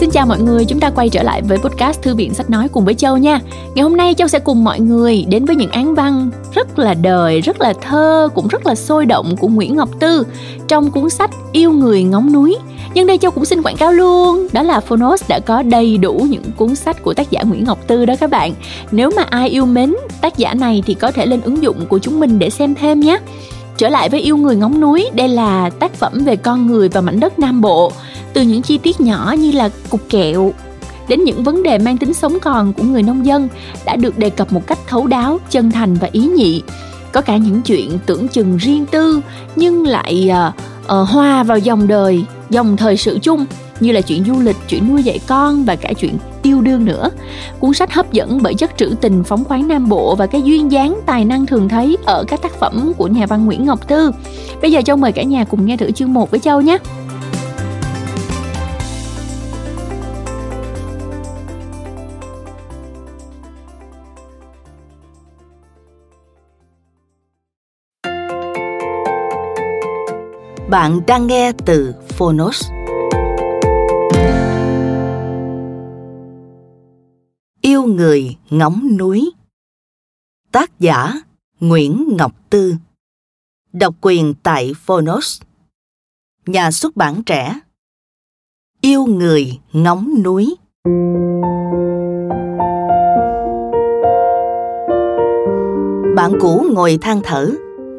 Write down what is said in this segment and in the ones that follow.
Xin chào mọi người, chúng ta quay trở lại với podcast Thư viện Sách Nói cùng với Châu nha. Ngày hôm nay Châu sẽ cùng mọi người đến với những án văn rất là đời, rất là thơ, cũng rất là sôi động của Nguyễn Ngọc Tư Trong cuốn sách Yêu Người Ngóng Núi. Nhưng đây Châu cũng xin quảng cáo luôn Đó là Phonos đã có đầy đủ những cuốn sách của tác giả Nguyễn Ngọc Tư đó các bạn. Nếu mà ai yêu mến tác giả này thì có thể lên ứng dụng của chúng mình để xem thêm nhé. Trở lại với Yêu Người Ngóng Núi, đây là tác phẩm về con người và mảnh đất Nam Bộ từ những chi tiết nhỏ như là cục kẹo đến những vấn đề mang tính sống còn của người nông dân đã được đề cập một cách thấu đáo, chân thành và ý nhị. Có cả những chuyện tưởng chừng riêng tư nhưng lại ờ, ờ, uh, uh, hòa vào dòng đời, dòng thời sự chung như là chuyện du lịch, chuyện nuôi dạy con và cả chuyện yêu đương nữa. Cuốn sách hấp dẫn bởi chất trữ tình phóng khoáng Nam Bộ và cái duyên dáng tài năng thường thấy ở các tác phẩm của nhà văn Nguyễn Ngọc Tư. Bây giờ Châu mời cả nhà cùng nghe thử chương 1 với Châu nhé. Bạn đang nghe từ Phonos. Yêu người ngóng núi. Tác giả Nguyễn Ngọc Tư. Độc quyền tại Phonos. Nhà xuất bản trẻ. Yêu người ngóng núi. Bạn cũ ngồi than thở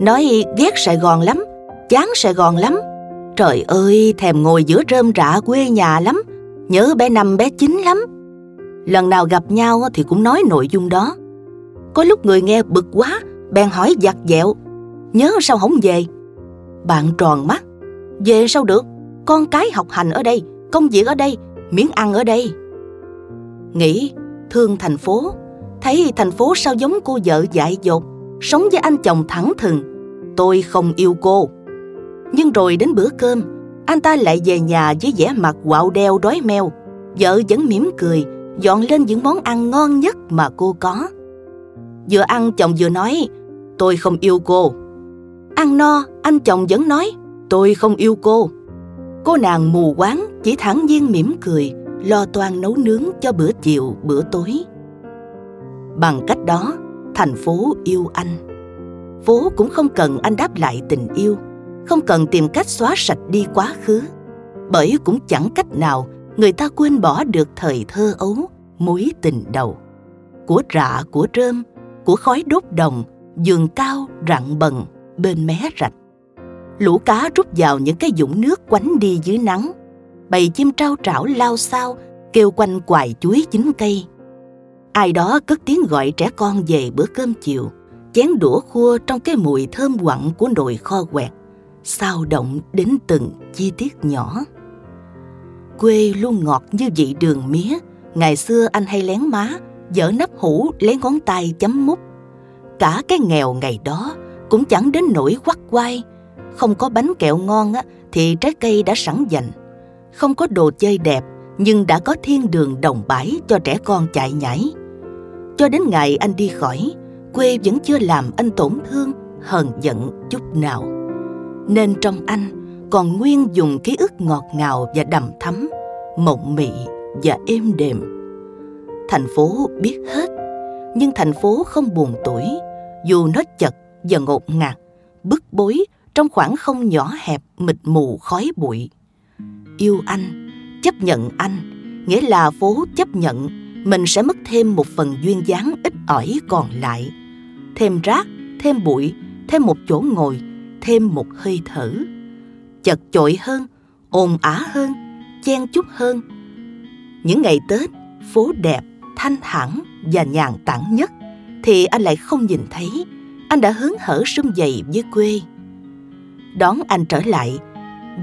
Nói ghét Sài Gòn lắm chán Sài Gòn lắm. Trời ơi, thèm ngồi giữa rơm rạ quê nhà lắm, nhớ bé năm bé chín lắm. Lần nào gặp nhau thì cũng nói nội dung đó. Có lúc người nghe bực quá, bèn hỏi giặt dẹo, nhớ sao không về? Bạn tròn mắt, về sao được, con cái học hành ở đây, công việc ở đây, miếng ăn ở đây. Nghĩ, thương thành phố, thấy thành phố sao giống cô vợ dại dột, sống với anh chồng thẳng thừng. Tôi không yêu cô. Nhưng rồi đến bữa cơm, anh ta lại về nhà với vẻ mặt quạo đeo đói meo. Vợ vẫn mỉm cười, dọn lên những món ăn ngon nhất mà cô có. Vừa ăn chồng vừa nói, tôi không yêu cô. Ăn no, anh chồng vẫn nói, tôi không yêu cô. Cô nàng mù quáng chỉ thẳng nhiên mỉm cười, lo toan nấu nướng cho bữa chiều, bữa tối. Bằng cách đó, thành phố yêu anh. Phố cũng không cần anh đáp lại tình yêu không cần tìm cách xóa sạch đi quá khứ bởi cũng chẳng cách nào người ta quên bỏ được thời thơ ấu, mối tình đầu. Của rạ, của rơm, của khói đốt đồng, giường cao rặng bần, bên mé rạch. Lũ cá rút vào những cái dũng nước quánh đi dưới nắng. Bầy chim trao trảo lao sao kêu quanh quài chuối chín cây. Ai đó cất tiếng gọi trẻ con về bữa cơm chiều, chén đũa khua trong cái mùi thơm quặn của nồi kho quẹt, sao động đến từng chi tiết nhỏ quê luôn ngọt như vị đường mía. Ngày xưa anh hay lén má dở nắp hũ lấy ngón tay chấm mút cả cái nghèo ngày đó cũng chẳng đến nỗi quắt quay không có bánh kẹo ngon á, thì trái cây đã sẵn dành. Không có đồ chơi đẹp nhưng đã có thiên đường đồng bãi cho trẻ con chạy nhảy. Cho đến ngày anh đi khỏi quê vẫn chưa làm anh tổn thương hờn giận chút nào. Nên trong anh còn nguyên dùng ký ức ngọt ngào và đầm thắm, mộng mị và êm đềm. Thành phố biết hết, nhưng thành phố không buồn tuổi dù nó chật và ngột ngạt, bức bối trong khoảng không nhỏ hẹp, mịt mù, khói bụi. Yêu anh, chấp nhận anh, nghĩa là phố chấp nhận, mình sẽ mất thêm một phần duyên dáng ít ỏi còn lại. Thêm rác, thêm bụi, thêm một chỗ ngồi, thêm một hơi thở chật chội hơn, ồn ả hơn, chen chúc hơn. Những ngày tết, phố đẹp, thanh thản và nhàn tản nhất thì anh lại không nhìn thấy. Anh đã hớn hở sum dày với quê. Đón anh trở lại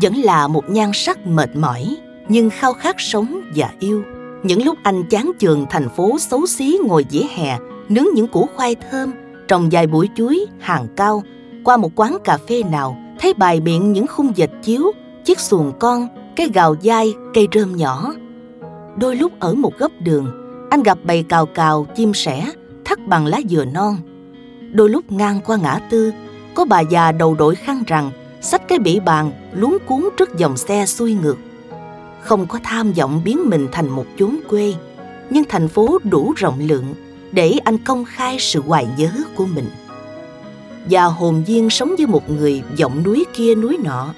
vẫn là một nhan sắc mệt mỏi, nhưng khao khát sống và yêu. Những lúc anh chán chường thành phố xấu xí ngồi dĩa hè, nướng những củ khoai thơm trồng vài bụi chuối hàng cao qua một quán cà phê nào thấy bài biện những khung dệt chiếu, chiếc xuồng con, cái gào dai, cây rơm nhỏ. Đôi lúc ở một góc đường, anh gặp bầy cào cào, chim sẻ, thắt bằng lá dừa non. Đôi lúc ngang qua ngã tư, có bà già đầu đội khăn rằng, xách cái bỉ bàn luống cuốn trước dòng xe xuôi ngược. Không có tham vọng biến mình thành một chốn quê, nhưng thành phố đủ rộng lượng để anh công khai sự hoài nhớ của mình và hồn nhiên sống như một người giọng núi kia núi nọ.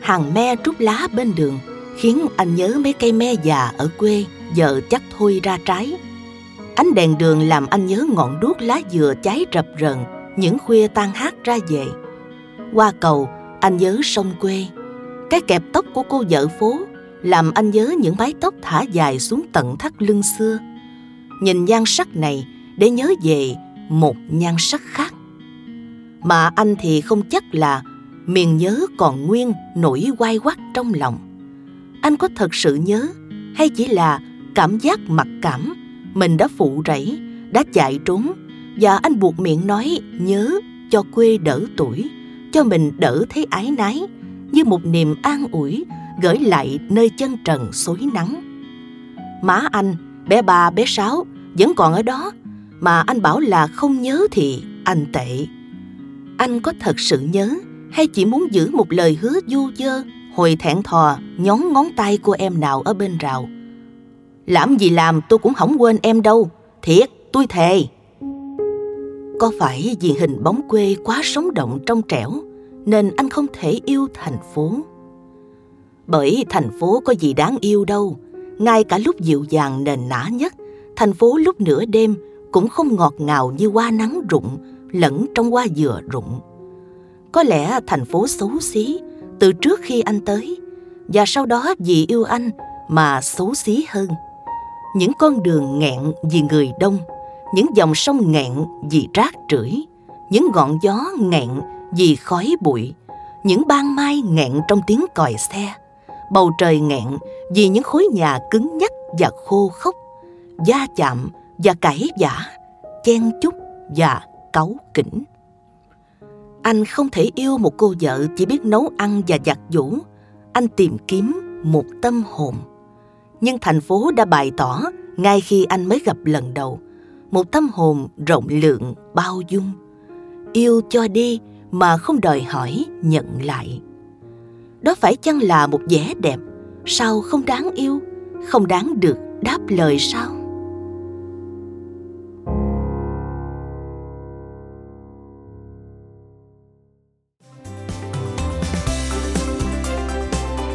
Hàng me trút lá bên đường khiến anh nhớ mấy cây me già ở quê, giờ chắc thôi ra trái. Ánh đèn đường làm anh nhớ ngọn đuốc lá dừa cháy rập rần những khuya tan hát ra về. Qua cầu, anh nhớ sông quê. Cái kẹp tóc của cô vợ phố làm anh nhớ những mái tóc thả dài xuống tận thắt lưng xưa. Nhìn nhan sắc này để nhớ về một nhan sắc khác mà anh thì không chắc là miền nhớ còn nguyên nỗi quay quắt trong lòng. Anh có thật sự nhớ hay chỉ là cảm giác mặc cảm mình đã phụ rẫy, đã chạy trốn và anh buộc miệng nói nhớ cho quê đỡ tuổi, cho mình đỡ thấy ái nái như một niềm an ủi gửi lại nơi chân trần xối nắng. Má anh, bé ba, bé sáu vẫn còn ở đó, mà anh bảo là không nhớ thì anh tệ anh có thật sự nhớ hay chỉ muốn giữ một lời hứa du dơ hồi thẹn thò, nhón ngón tay của em nào ở bên rào? Làm gì làm, tôi cũng không quên em đâu. Thiệt, tôi thề. Có phải vì hình bóng quê quá sống động trong trẻo nên anh không thể yêu thành phố? Bởi thành phố có gì đáng yêu đâu. Ngay cả lúc dịu dàng nền nã nhất, thành phố lúc nửa đêm cũng không ngọt ngào như hoa nắng rụng lẫn trong hoa dừa rụng. Có lẽ thành phố xấu xí từ trước khi anh tới và sau đó vì yêu anh mà xấu xí hơn. Những con đường nghẹn vì người đông những dòng sông nghẹn vì rác rưởi những ngọn gió nghẹn vì khói bụi những ban mai nghẹn trong tiếng còi xe bầu trời nghẹn vì những khối nhà cứng nhắc và khô khốc da chạm và cãi giả, chen chúc và cáu kỉnh. Anh không thể yêu một cô vợ chỉ biết nấu ăn và giặt giũ. Anh tìm kiếm một tâm hồn. Nhưng thành phố đã bày tỏ ngay khi anh mới gặp lần đầu, một tâm hồn rộng lượng, bao dung. Yêu cho đi mà không đòi hỏi nhận lại. Đó phải chăng là một vẻ đẹp sao không đáng yêu, không đáng được đáp lời sao?